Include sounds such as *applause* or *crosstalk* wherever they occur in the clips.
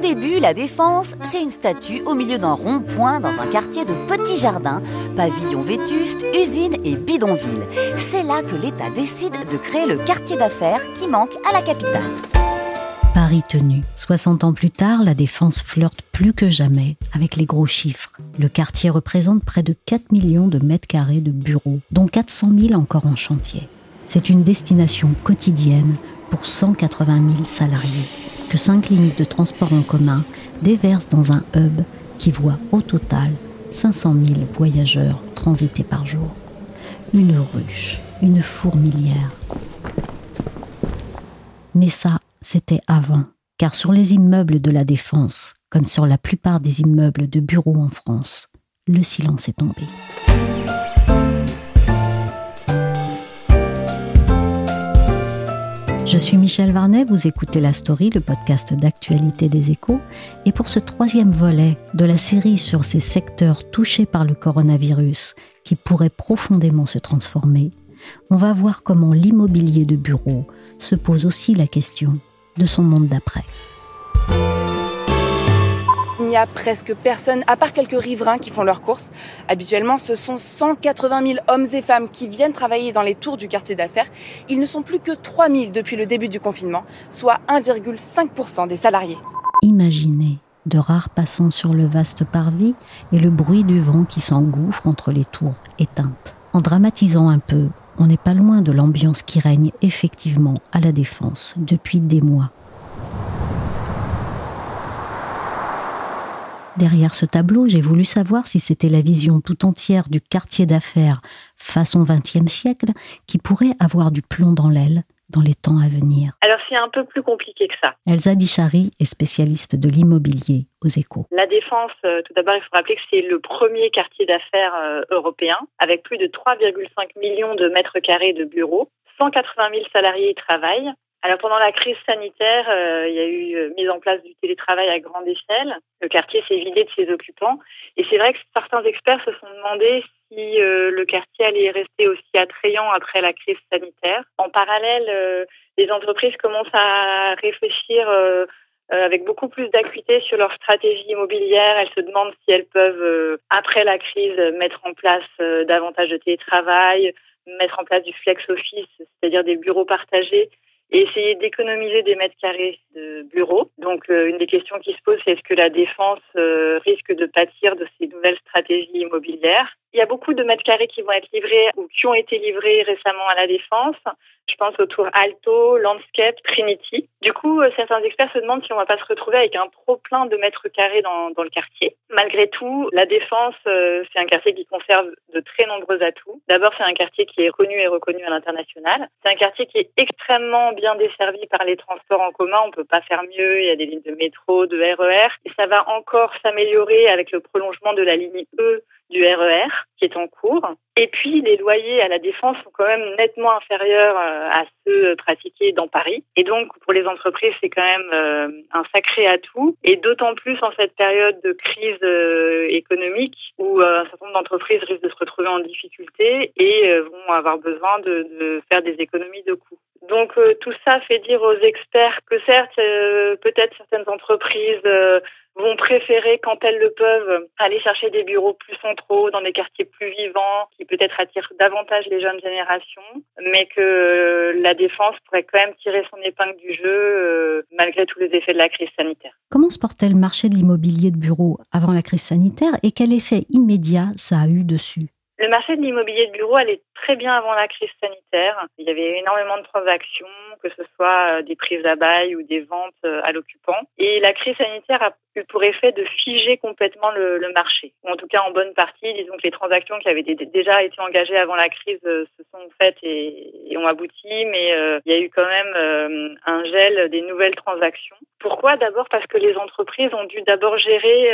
Début, la Défense, c'est une statue au milieu d'un rond-point dans un quartier de petits jardins, pavillons vétustes, usines et bidonvilles. C'est là que l'État décide de créer le quartier d'affaires qui manque à la capitale. Paris tenu. 60 ans plus tard, la défense flirte plus que jamais avec les gros chiffres. Le quartier représente près de 4 millions de mètres carrés de bureaux, dont 400 000 encore en chantier. C'est une destination quotidienne pour 180 000 salariés, que cinq lignes de transport en commun déversent dans un hub qui voit au total 500 000 voyageurs transités par jour. Une ruche, une fourmilière. Mais ça, c'était avant, car sur les immeubles de la Défense, comme sur la plupart des immeubles de bureaux en France, le silence est tombé. Je suis Michel Varnet, vous écoutez La Story, le podcast d'actualité des échos, et pour ce troisième volet de la série sur ces secteurs touchés par le coronavirus qui pourraient profondément se transformer, on va voir comment l'immobilier de bureau se pose aussi la question de son monde d'après. Il n'y a presque personne, à part quelques riverains qui font leurs courses. Habituellement, ce sont 180 000 hommes et femmes qui viennent travailler dans les tours du quartier d'affaires. Ils ne sont plus que 3 000 depuis le début du confinement, soit 1,5% des salariés. Imaginez de rares passants sur le vaste parvis et le bruit du vent qui s'engouffre entre les tours éteintes. En dramatisant un peu, on n'est pas loin de l'ambiance qui règne effectivement à la défense depuis des mois. Derrière ce tableau, j'ai voulu savoir si c'était la vision tout entière du quartier d'affaires façon XXe siècle qui pourrait avoir du plomb dans l'aile dans les temps à venir. Alors c'est un peu plus compliqué que ça. Elsa Dichari est spécialiste de l'immobilier aux échos. La Défense, euh, tout d'abord, il faut rappeler que c'est le premier quartier d'affaires euh, européen, avec plus de 3,5 millions de mètres carrés de bureaux. 180 000 salariés y travaillent. Alors pendant la crise sanitaire, euh, il y a eu mise en place du télétravail à grande échelle. Le quartier s'est vidé de ses occupants. Et c'est vrai que certains experts se sont demandé si le quartier allait rester aussi attrayant après la crise sanitaire. En parallèle, les entreprises commencent à réfléchir avec beaucoup plus d'acuité sur leur stratégie immobilière. Elles se demandent si elles peuvent, après la crise, mettre en place davantage de télétravail, mettre en place du flex office, c'est-à-dire des bureaux partagés, et essayer d'économiser des mètres carrés de bureaux. Donc, une des questions qui se pose, c'est est-ce que la défense risque de pâtir de ces nouvelles stratégies immobilières? Il y a beaucoup de mètres carrés qui vont être livrés ou qui ont été livrés récemment à la défense. Je pense aux tours Alto, Landscape, Trinity. Du coup, certains experts se demandent si on va pas se retrouver avec un trop plein de mètres carrés dans, dans le quartier. Malgré tout, la Défense, c'est un quartier qui conserve de très nombreux atouts. D'abord, c'est un quartier qui est connu et reconnu à l'international. C'est un quartier qui est extrêmement bien desservi par les transports en commun. On peut pas faire mieux. Il y a des lignes de métro, de RER. Et ça va encore s'améliorer avec le prolongement de la ligne E du RER qui est en cours. Et puis, les loyers à la Défense sont quand même nettement inférieurs à ceux pratiqués dans Paris. Et donc, pour les entreprises, c'est quand même un sacré atout. Et d'autant plus en cette période de crise économique où un certain nombre d'entreprises risquent de se retrouver en difficulté et vont avoir besoin de, de faire des économies de coûts. Donc tout ça fait dire aux experts que certes, peut-être certaines entreprises vont préférer, quand elles le peuvent, aller chercher des bureaux plus centraux, dans des quartiers plus vivants, qui peut-être attirent davantage les jeunes générations, mais que la défense pourrait quand même tirer son épingle du jeu malgré tous les effets de la crise sanitaire. Comment se portait le marché de l'immobilier de bureau avant la crise sanitaire et quel effet immédiat ça a eu dessus? Le marché de l'immobilier de bureau allait très bien avant la crise sanitaire. Il y avait énormément de transactions, que ce soit euh, des prises à bail ou des ventes euh, à l'occupant. Et la crise sanitaire a eu pour effet de figer complètement le, marché. Ou en tout cas, en bonne partie, disons que les transactions qui avaient déjà été engagées avant la crise euh, se sont faites et, ont abouti, mais il y a eu quand même un gel des nouvelles transactions. Pourquoi? D'abord parce que les entreprises ont dû d'abord gérer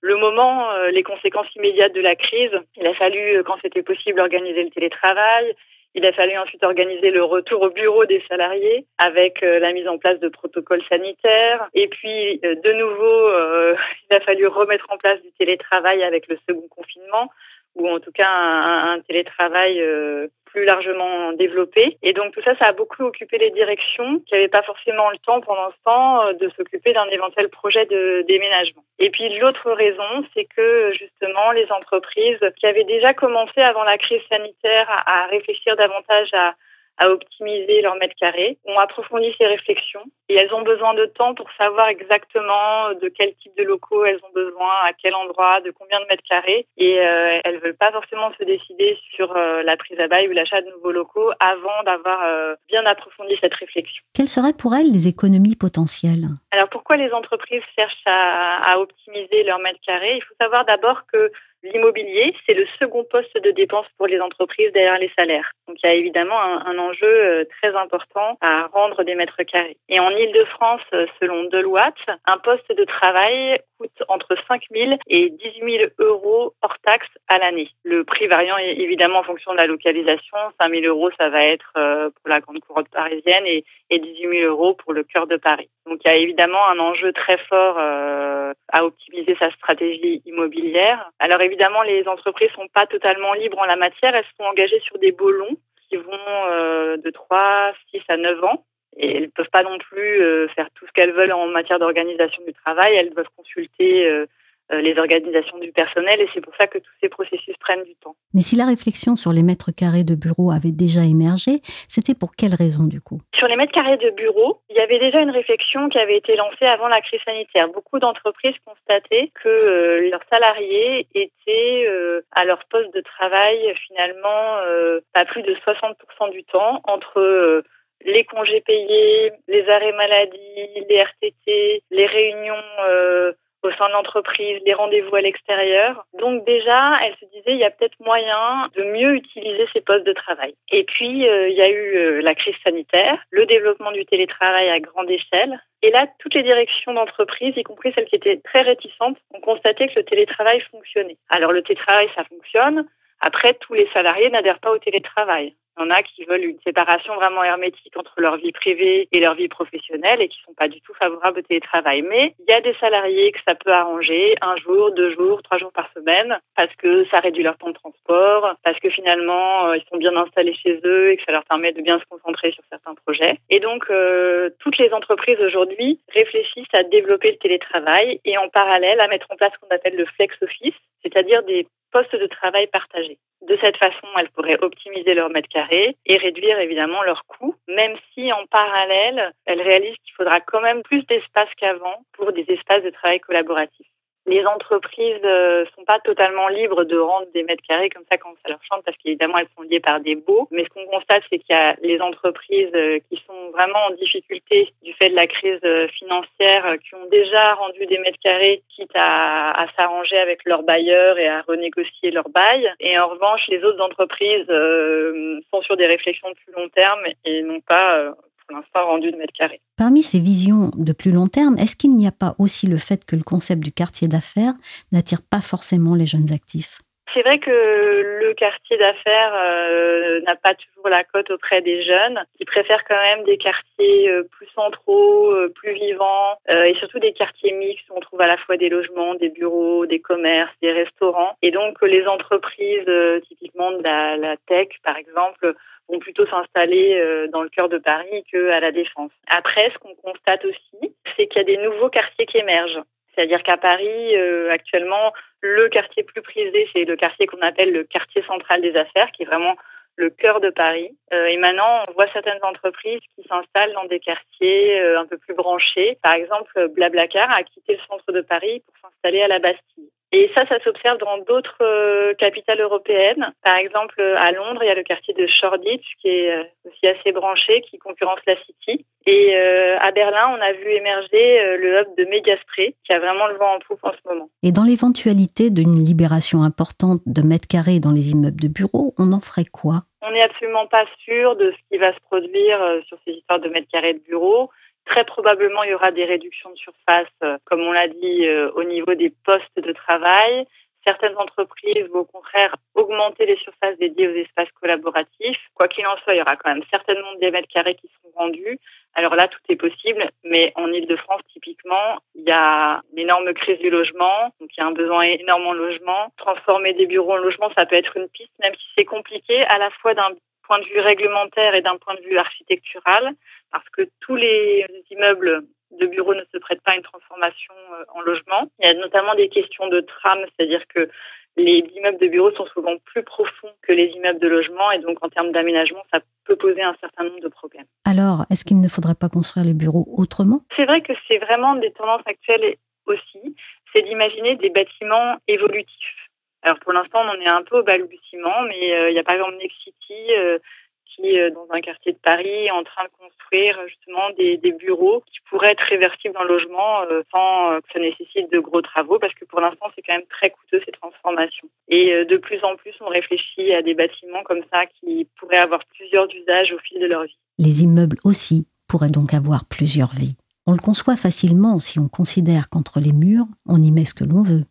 le moment, les conséquences immédiates de la crise. Il a fallu, quand c'était possible, organiser le télétravail. Il a fallu ensuite organiser le retour au bureau des salariés avec euh, la mise en place de protocoles sanitaires. Et puis, euh, de nouveau, euh, il a fallu remettre en place du télétravail avec le second confinement ou en tout cas un, télétravail euh, plus largement développé. Et donc tout ça, ça a beaucoup occupé les directions qui n'avaient pas forcément le temps pendant ce temps euh, de s'occuper d'un éventuel projet de déménagement. Et puis l'autre raison, c'est que justement les entreprises qui avaient déjà commencé avant la crise sanitaire à réfléchir davantage à à optimiser leur mètre carré, ont approfondi ces réflexions et elles ont besoin de temps pour savoir exactement de quel type de locaux elles ont besoin, à quel endroit, de combien de mètres carrés. Et euh, elles veulent pas forcément se décider sur euh, la prise à bail ou l'achat de nouveaux locaux avant d'avoir euh, bien approfondi cette réflexion. Quelles seraient pour elles les économies potentielles? Alors pourquoi les entreprises cherchent à, à optimiser leur mètre carré? Il faut savoir d'abord que L'immobilier, c'est le second poste de dépense pour les entreprises derrière les salaires. Donc il y a évidemment un, enjeu euh, très important à rendre des mètres carrés. Et en Ile-de-France, euh, selon Deloitte, un poste de travail coûte entre 5 000 et 18 000 euros hors taxes à l'année. Le prix variant est évidemment en fonction de la localisation. 5 000 euros, ça va être euh, pour la grande couronne parisienne et, et 18 000 euros pour le cœur de Paris. Donc il y a évidemment un enjeu très fort à optimiser sa stratégie immobilière. Alors évidemment, les entreprises sont pas totalement libres en la matière. Elles sont engagées sur des beaux longs qui vont euh, de 3, 6 à 9 ans. Et elles ne peuvent pas non plus euh, faire tout ce qu'elles veulent en matière d'organisation du travail. Elles doivent consulter euh, les organisations du personnel et c'est pour ça que tous ces processus prennent du temps. Mais si la réflexion sur les mètres carrés de bureau avait déjà émergé, c'était pour quelle raison du coup? Sur les mètres carrés de bureau, il y avait déjà une réflexion qui avait été lancée avant la crise sanitaire. Beaucoup d'entreprises constataient que euh, leurs salariés étaient euh, à leur poste de travail finalement euh, pas plus de 60% du temps entre euh, les congés payés, les arrêts maladie, les RTT, les réunions euh, au sein de l'entreprise, les rendez-vous à l'extérieur. Donc déjà, elle se disait, il y a peut-être moyen de mieux utiliser ces postes de travail. Et puis, euh, il y a eu euh, la crise sanitaire, le développement du télétravail à grande échelle. Et là, toutes les directions d'entreprise, y compris celles qui étaient très réticentes, ont constaté que le télétravail fonctionnait. Alors le télétravail, ça fonctionne. Après, tous les salariés n'adhèrent pas au télétravail. Il y en a qui veulent une séparation vraiment hermétique entre leur vie privée et leur vie professionnelle et qui sont pas du tout favorables au télétravail. Mais il y a des salariés que ça peut arranger un jour, deux jours, trois jours par semaine parce que ça réduit leur temps de transport, parce que finalement euh, ils sont bien installés chez eux et que ça leur permet de bien se concentrer sur certains projets. Et donc euh, toutes les entreprises aujourd'hui réfléchissent à développer le télétravail et en parallèle à mettre en place ce qu'on appelle le flex office, c'est-à-dire des postes de travail partagés. De cette façon, elles pourraient optimiser leur mètre carré et réduire évidemment leurs coûts, même si en parallèle, elles réalisent qu'il faudra quand même plus d'espace qu'avant pour des espaces de travail collaboratifs les entreprises euh, sont pas totalement libres de rendre des mètres carrés comme ça quand ça leur chante parce qu'évidemment elles sont liées par des baux. Mais ce qu'on constate, c'est qu'il y a les entreprises euh, qui sont vraiment en difficulté du fait de la crise euh, financière, qui ont déjà rendu des mètres carrés, quitte à, à s'arranger avec leurs bailleurs et à renégocier leur bail. Et en revanche, les autres entreprises euh, sont sur des réflexions de plus long terme et n'ont pas pour l'instant rendu de mètres carrés. Parmi ces visions de plus long terme, est-ce qu'il n'y a pas aussi le fait que le concept du quartier d'affaires n'attire pas forcément les jeunes actifs? C'est vrai que le quartier d'affaires euh, n'a pas toujours la cote auprès des jeunes. Ils préfèrent quand même des quartiers euh, plus centraux, euh, plus vivants, et surtout des quartiers mixtes où on trouve à la fois des logements, des bureaux, des commerces, des restaurants. Et donc les entreprises, typiquement de la, la tech par exemple, vont plutôt s'installer dans le cœur de Paris qu'à la Défense. Après, ce qu'on constate aussi, c'est qu'il y a des nouveaux quartiers qui émergent. C'est-à-dire qu'à Paris, euh, actuellement, le quartier plus prisé, c'est le quartier qu'on appelle le quartier central des affaires, qui est vraiment le cœur de Paris. Euh, et maintenant, on voit certaines entreprises qui s'installent dans des quartiers euh, un peu plus branchés. Par exemple, Blablacar a quitté le centre de Paris pour s'installer à la Bastille. Et ça, ça s'observe dans d'autres euh, capitales européennes. Par exemple, à Londres, il y a le quartier de Shoreditch qui est euh, aussi assez branché, qui concurrence la City. Et euh, à Berlin, on a vu émerger le hub de Megaspray, qui a vraiment le vent en poupe en ce moment. Et dans l'éventualité d'une libération importante de mètres carrés dans les immeubles de bureaux, on en ferait quoi? On n'est absolument pas sûr de ce qui va se produire sur ces histoires de mètres carrés de bureaux. Très probablement, il y aura des réductions de surface, euh, comme on l'a dit, euh, au niveau des postes de travail. Certaines entreprises vont au contraire augmenter les surfaces dédiées aux espaces collaboratifs. Quoi qu'il en soit, il y aura quand même certainement des mètres carrés qui seront vendus. Alors là, tout est possible, mais en Ile-de-France, typiquement, il y a une énorme crise du logement, donc il y a un besoin énorme en logement. Transformer des bureaux en logement, ça peut être une piste, même si c'est compliqué, à la fois d'un point de vue réglementaire et d'un point de vue architectural, parce que tous les immeubles de bureaux ne se prêtent pas à une transformation euh, en logement. Il y a notamment des questions de trame, c'est-à-dire que les immeubles de bureaux sont souvent plus profonds que les immeubles de logement et donc en termes d'aménagement, ça peut poser un certain nombre de problèmes. Alors, est-ce qu'il ne faudrait pas construire les bureaux autrement? C'est vrai que c'est vraiment des tendances actuelles aussi, c'est d'imaginer des bâtiments évolutifs. Alors pour l'instant, on en est un peu au balbutiement, mais euh, il y a par exemple Next City euh, qui, euh, dans un quartier de Paris, est en train de construire justement des, bureaux qui pourraient être réversibles en logement sans que ça nécessite de gros travaux, parce que pour l'instant, c'est quand même très coûteux ces transformations. Et de plus en plus, on réfléchit à des bâtiments comme ça qui pourraient avoir plusieurs usages au fil de leur vie. Les immeubles aussi pourraient donc avoir plusieurs vies. On le conçoit facilement si on considère qu'entre les murs, on y met ce que l'on veut.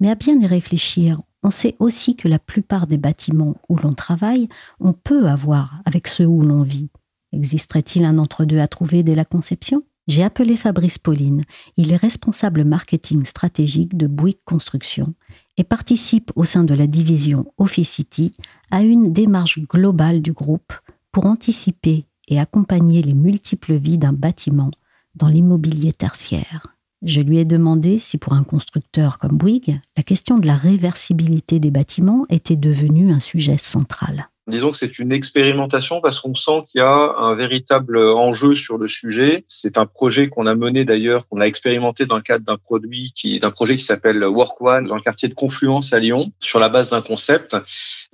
Mais à bien y réfléchir, on sait aussi que la plupart des bâtiments où l'on travaille, on peut avoir avec ceux où l'on vit. Existerait-il un entre-deux à trouver dès la conception? J'ai appelé Fabrice Pauline. Il est responsable marketing stratégique de Bouygues Construction et participe au sein de la division Officity à une démarche globale du groupe pour anticiper et accompagner les multiples vies d'un bâtiment dans l'immobilier tertiaire. Je lui ai demandé si pour un constructeur comme Bouygues, la question de la réversibilité des bâtiments était devenue un sujet central. Disons que c'est une expérimentation parce qu'on sent qu'il y a un véritable enjeu sur le sujet. C'est un projet qu'on a mené d'ailleurs, qu'on a expérimenté dans le cadre d'un produit qui, d'un projet qui s'appelle Work One dans le quartier de Confluence à Lyon, sur la base d'un concept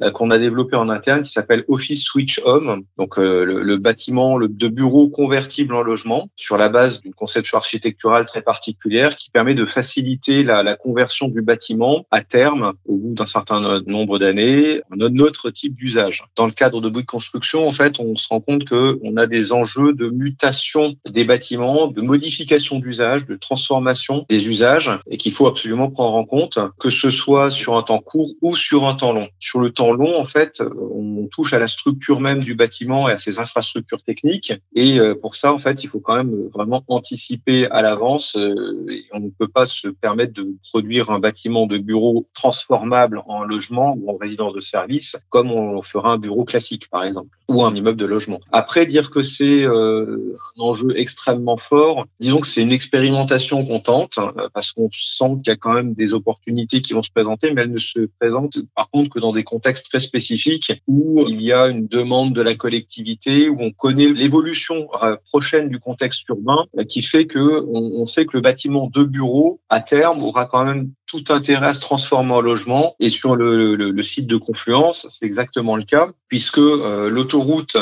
euh, qu'on a développé en interne qui s'appelle Office Switch Home, donc euh, le, bâtiment de bureau convertible en logement, sur la base d'une conception architecturale très particulière qui permet de faciliter la, la conversion du bâtiment à terme, au bout d'un certain nombre d'années, un autre type d'usage. Dans le cadre de Bouygues Construction, en fait, on se rend compte que on a des enjeux de mutation des bâtiments, de modification d'usage, de transformation des usages, et qu'il faut absolument prendre en compte, que ce soit sur un temps court ou sur un temps long. Sur le temps long, en fait, on touche à la structure même du bâtiment et à ses infrastructures techniques. Et euh, pour ça, en fait, il faut quand même vraiment anticiper à l'avance. Euh, on ne peut pas se permettre de produire un bâtiment de bureau transformable en logement ou en résidence de service, comme on fera un bureau classique, par exemple, ou un immeuble de logement. Après, dire que c'est euh, un enjeu extrêmement fort, disons que c'est une expérimentation qu'on tente, parce qu'on sent qu'il y a quand même des opportunités qui vont se présenter, mais elles ne se présentent par contre que dans des contextes très spécifique où il y a une demande de la collectivité, où on connaît l'évolution euh, prochaine du contexte urbain, euh, qui fait que on, sait que le bâtiment de bureau à terme aura quand même tout intérêt à se transformer en logement. Et sur le, site de Confluence, c'est exactement le cas, puisque euh, l'autoroute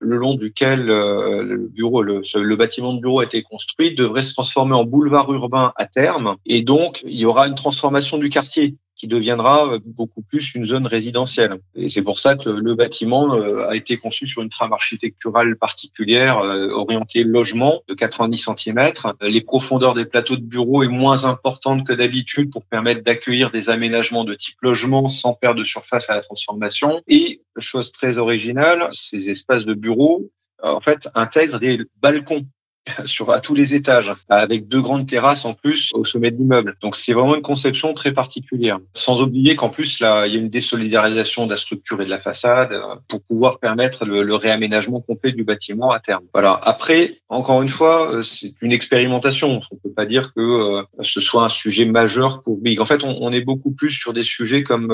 le long duquel le bureau, le, bâtiment de bureau a été construit, devrait se transformer en boulevard urbain à terme. Et donc, il y aura une transformation du quartier qui deviendra euh, beaucoup plus une zone résidentielle. Et c'est pour ça que le bâtiment euh, a été conçu sur une trame architecturale particulière euh, orientée logement de 90 cm. Les profondeurs des plateaux de bureaux est moins importante que d'habitude pour permettre d'accueillir des aménagements de type logement sans perdre de surface à la transformation. Et chose très originale, ces espaces de bureaux en fait intègrent des balcons *laughs* sur à tous les étages, avec deux grandes terrasses en plus au sommet de l'immeuble. Donc c'est vraiment une conception très particulière. Sans oublier qu'en plus là, il y a une désolidarisation de la structure et de la façade euh, pour pouvoir permettre le, réaménagement complet du bâtiment à terme. Voilà. Après, encore une fois, euh, c'est une expérimentation. On peut pas dire que euh, ce soit un sujet majeur pour Big. En fait, on, est beaucoup plus sur des sujets comme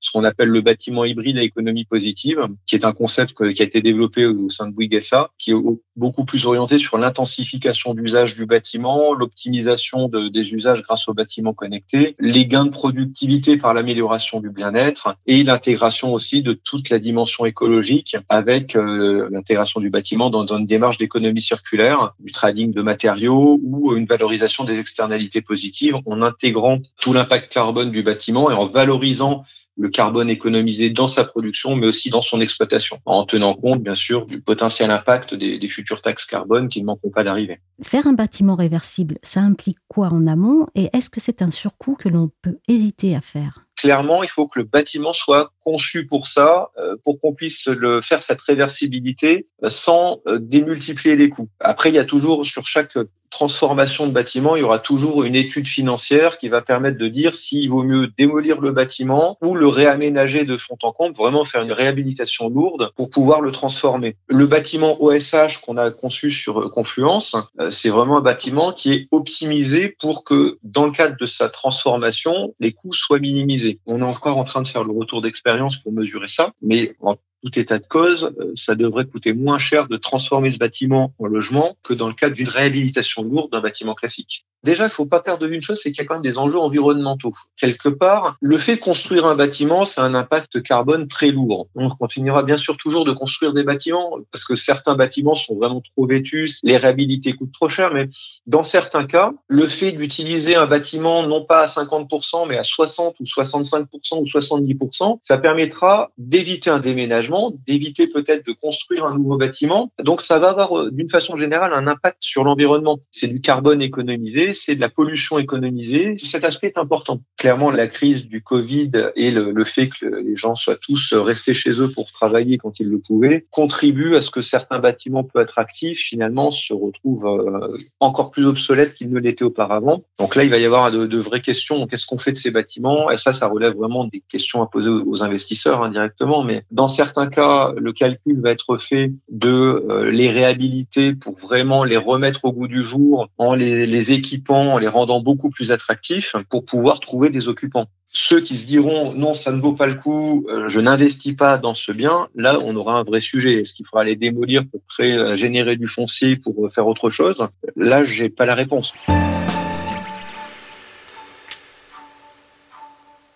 ce qu'on appelle le bâtiment hybride à économie positive, qui est un concept qui a été développé au sein de Bouygues SA, qui est beaucoup plus orienté sur l'intensité l'intensification d'usage du bâtiment, l'optimisation de, des usages grâce aux bâtiments connectés, les gains de productivité par l'amélioration du bien-être et l'intégration aussi de toute la dimension écologique avec euh, l'intégration du bâtiment dans, dans une démarche d'économie circulaire, du trading de matériaux ou une valorisation des externalités positives en intégrant tout l'impact carbone du bâtiment et en valorisant le carbone économisé dans sa production, mais aussi dans son exploitation, en tenant compte, bien sûr, du potentiel impact des, des futures taxes carbone qui ne manqueront pas d'arriver. Faire un bâtiment réversible, ça implique quoi en amont? Et est-ce que c'est un surcoût que l'on peut hésiter à faire? Clairement, il faut que le bâtiment soit conçu pour ça, euh, pour qu'on puisse le faire cette réversibilité euh, sans euh, démultiplier les coûts. Après, il y a toujours sur chaque transformation de bâtiment, il y aura toujours une étude financière qui va permettre de dire s'il vaut mieux démolir le bâtiment ou le réaménager de fond en comble, vraiment faire une réhabilitation lourde pour pouvoir le transformer. Le bâtiment OSH qu'on a conçu sur Confluence, c'est vraiment un bâtiment qui est optimisé pour que dans le cadre de sa transformation, les coûts soient minimisés. On est encore en train de faire le retour d'expérience pour mesurer ça, mais en tout état de cause, euh, ça devrait coûter moins cher de transformer ce bâtiment en logement que dans le cadre d'une réhabilitation lourde d'un bâtiment classique. Déjà, il faut pas perdre de vue une chose, c'est qu'il y a quand même des enjeux environnementaux. Quelque part, le fait de construire un bâtiment, c'est un impact carbone très lourd. On continuera bien sûr toujours de construire des bâtiments parce que certains bâtiments sont vraiment trop vétus, les réhabilités coûtent trop cher, mais dans certains cas, le fait d'utiliser un bâtiment non pas à 50%, mais à 60 ou 65% ou 70%, ça permettra d'éviter un déménagement, d'éviter peut-être de construire un nouveau bâtiment. Donc ça va avoir euh, d'une façon générale un impact sur l'environnement. C'est du carbone économisé, c'est de la pollution économisée. Cet aspect est important. Clairement, la crise du Covid et le, fait que les gens soient tous restés chez eux pour travailler quand ils le pouvaient contribue à ce que certains bâtiments peu attractifs finalement se retrouvent euh, encore plus obsolètes qu'ils ne l'étaient auparavant. Donc là, il va y avoir de, vraies questions. Qu'est-ce qu'on fait de ces bâtiments? Et ça, ça relève vraiment des questions à poser aux investisseurs indirectement. Mais dans certains cas, le calcul va être fait de euh, les réhabiliter pour vraiment les remettre au goût du jour en les, équipant en les rendant beaucoup plus attractifs pour pouvoir trouver des occupants. Ceux qui se diront non, ça ne vaut pas le coup, euh, je n'investis pas dans ce bien, là, on aura un vrai sujet. Est-ce qu'il faudra les démolir pour créer, euh, générer du foncier pour faire autre chose? Là, j'ai pas la réponse.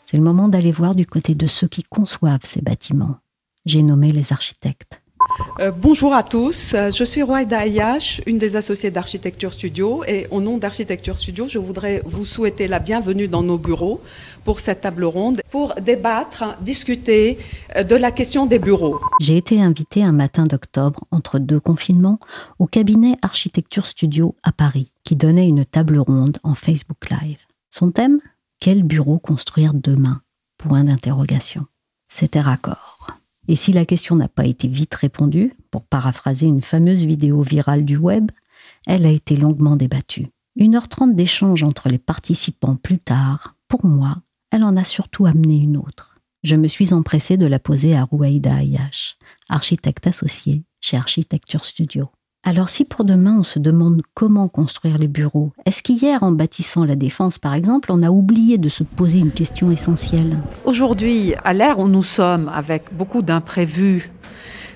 C'est le moment d'aller voir du côté de ceux qui conçoivent ces bâtiments. J'ai nommé les architectes. Euh, bonjour à tous, euh, je suis Roaida Ayash, une des associées d'Architecture Studio et au nom d'Architecture Studio, je voudrais vous souhaiter la bienvenue dans nos bureaux pour cette table ronde pour débattre, discuter euh, de la question des bureaux. J'ai été invitée un matin d'octobre entre deux confinements au cabinet Architecture Studio à Paris qui donnait une table ronde en Facebook Live. Son thème? Quel bureau construire demain? Point d'interrogation. C'était raccord. Et si la question n'a pas été vite répondue, pour paraphraser une fameuse vidéo virale du web, elle a été longuement débattue. Une heure trente d'échange entre les participants plus tard, pour moi, elle en a surtout amené une autre. Je me suis empressée de la poser à Rouaïda Ayash, architecte associée chez Architecture Studio. Alors si pour demain on se demande comment construire les bureaux, est-ce qu'hier en bâtissant la défense par exemple, on a oublié de se poser une question essentielle? Aujourd'hui, à l'ère où nous sommes avec beaucoup d'imprévus,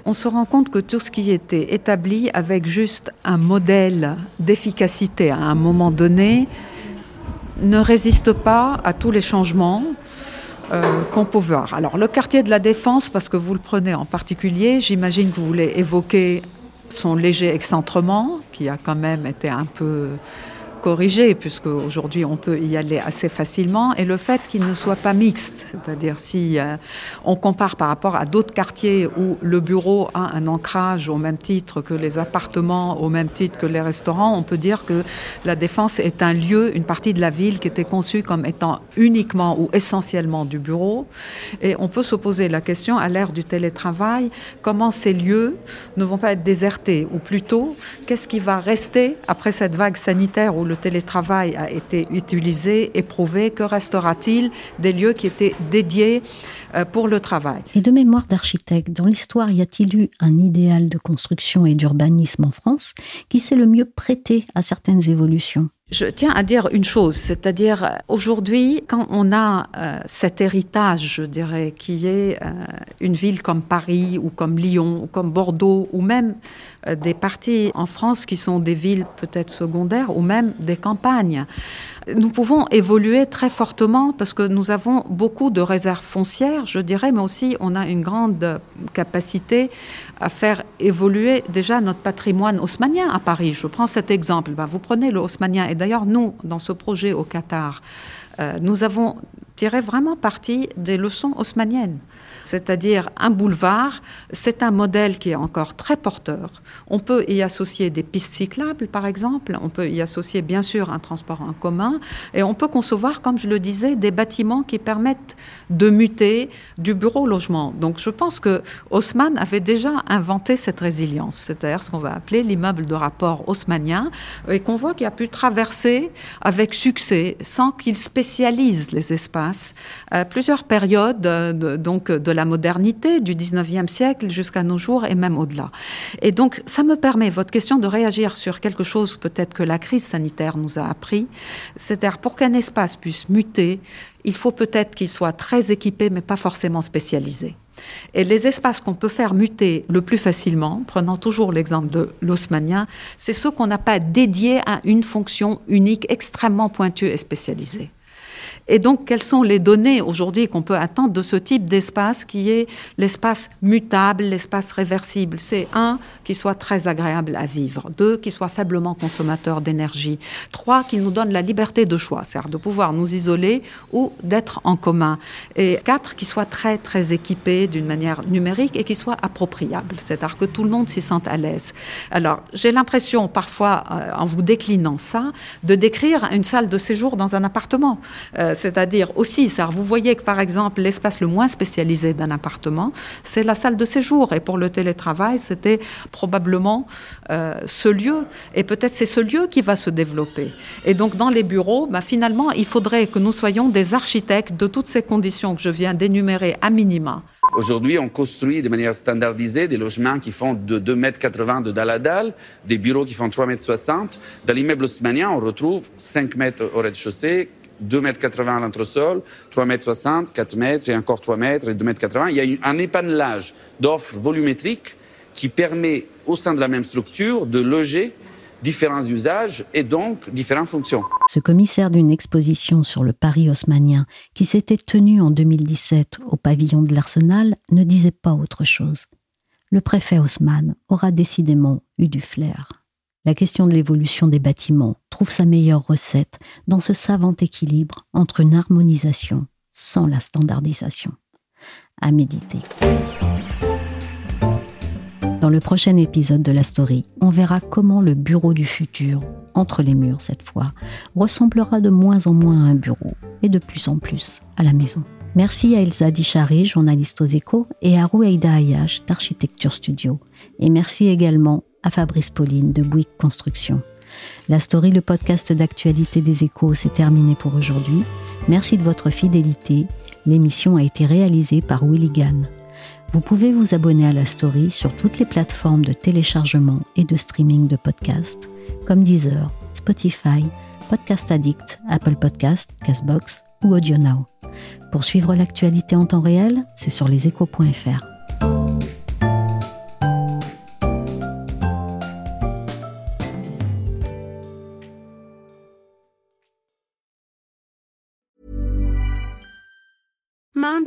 on se rend compte que tout ce qui était établi avec juste un modèle d'efficacité à un moment donné ne résiste pas à tous les changements euh, qu'on peut voir. Alors le quartier de la défense, parce que vous le prenez en particulier, j'imagine que vous voulez évoquer son léger excentrement, qui a quand même été un peu corrigé, puisque aujourd'hui on peut y aller assez facilement, et le fait qu'il ne soit pas mixte, c'est-à-dire si euh, on compare par rapport à d'autres quartiers où le bureau a un ancrage au même titre que les appartements, au même titre que les restaurants, on peut dire que la Défense est un lieu, une partie de la ville qui était conçue comme étant uniquement ou essentiellement du bureau, et on peut se poser la question à l'ère du télétravail, comment ces lieux ne vont pas être désertés, ou plutôt qu'est-ce qui va rester après cette vague sanitaire où le télétravail a été utilisé, éprouvé, que restera-t-il des lieux qui étaient dédiés euh, pour le travail? Et de mémoire d'architecte, dans l'histoire, y a-t-il eu un idéal de construction et d'urbanisme en France qui s'est le mieux prêté à certaines évolutions? Je tiens à dire une chose, c'est-à-dire aujourd'hui, quand on a euh, cet héritage, je dirais, qui est euh, une ville comme Paris ou comme Lyon ou comme Bordeaux ou même euh, des parties en France qui sont des villes peut-être secondaires ou même des campagnes, nous pouvons évoluer très fortement parce que nous avons beaucoup de réserves foncières, je dirais, mais aussi on a une grande capacité à faire évoluer déjà notre patrimoine haussmanien à Paris. Je prends cet exemple. Ben, vous prenez le haussmanien, et d'ailleurs, nous, dans ce projet au Qatar, euh, nous avons tiré vraiment parti des leçons haussmanniennes. C'est-à-dire un boulevard, c'est un modèle qui est encore très porteur. On peut y associer des pistes cyclables, par exemple, on peut y associer bien sûr un transport en commun, et on peut concevoir, comme je le disais, des bâtiments qui permettent de muter du bureau au logement. Donc je pense que Haussmann avait déjà inventé cette résilience, c'est-à-dire ce qu'on va appeler l'immeuble de rapport haussmannien, et qu'on voit qu'il a pu traverser avec succès, sans qu'il spécialise les espaces, euh, plusieurs périodes euh, donc de la modernité du 19e siècle jusqu'à nos jours et même au-delà. Et donc, ça me permet, votre question, de réagir sur quelque chose peut-être que la crise sanitaire nous a appris. C'est-à-dire, pour qu'un espace puisse muter, il faut peut-être qu'il soit très équipé, mais pas forcément spécialisé. Et les espaces qu'on peut faire muter le plus facilement, prenant toujours l'exemple de l'osmanien, c'est ceux qu'on n'a pas dédiés à une fonction unique extrêmement pointue et spécialisée. Et donc, quelles sont les données aujourd'hui qu'on peut attendre de ce type d'espace qui est l'espace mutable, l'espace réversible? C'est un, qui soit très agréable à vivre. Deux, qui soit faiblement consommateur d'énergie. Trois, qui nous donne la liberté de choix, c'est-à-dire de pouvoir nous isoler ou d'être en commun. Et quatre, qui soit très, très équipé d'une manière numérique et qui soit appropriable, c'est-à-dire que tout le monde s'y sente à l'aise. Alors, j'ai l'impression parfois, euh, en vous déclinant ça, de décrire une salle de séjour dans un appartement. Euh, c'est-à-dire aussi, vous voyez que par exemple, l'espace le moins spécialisé d'un appartement, c'est la salle de séjour. Et pour le télétravail, c'était probablement euh, ce lieu. Et peut-être c'est ce lieu qui va se développer. Et donc dans les bureaux, bah, finalement, il faudrait que nous soyons des architectes de toutes ces conditions que je viens d'énumérer à minima. Aujourd'hui, on construit de manière standardisée des logements qui font de 2,80 mètres de dalle à dalle, des bureaux qui font 3,60 mètres. Dans l'immeuble haussmanien, on retrouve 5 mètres au rez-de-chaussée, 2,80 mètres à l'entresol, 3,60 mètres, 4 mètres et encore 3 mètres et 2,80 mètres. Il y a un épanelage d'offres volumétriques qui permet au sein de la même structure de loger différents usages et donc différentes fonctions. Ce commissaire d'une exposition sur le Paris haussmannien qui s'était tenu en 2017 au pavillon de l'Arsenal ne disait pas autre chose. Le préfet Haussmann aura décidément eu du flair. La question de l'évolution des bâtiments trouve sa meilleure recette dans ce savant équilibre entre une harmonisation sans la standardisation. À méditer. Dans le prochain épisode de la story, on verra comment le bureau du futur, entre les murs cette fois, ressemblera de moins en moins à un bureau et de plus en plus à la maison. Merci à Elsa Dichari, journaliste aux échos, et à Roueida Ayash d'Architecture Studio. Et merci également à Fabrice Pauline de Bouygues Construction. La story, le podcast d'actualité des échos, s'est terminé pour aujourd'hui. Merci de votre fidélité. L'émission a été réalisée par Willy Gann. Vous pouvez vous abonner à la story sur toutes les plateformes de téléchargement et de streaming de podcasts, comme Deezer, Spotify, Podcast Addict, Apple Podcast, Castbox ou AudioNow. Pour suivre l'actualité en temps réel, c'est sur leséchos.fr.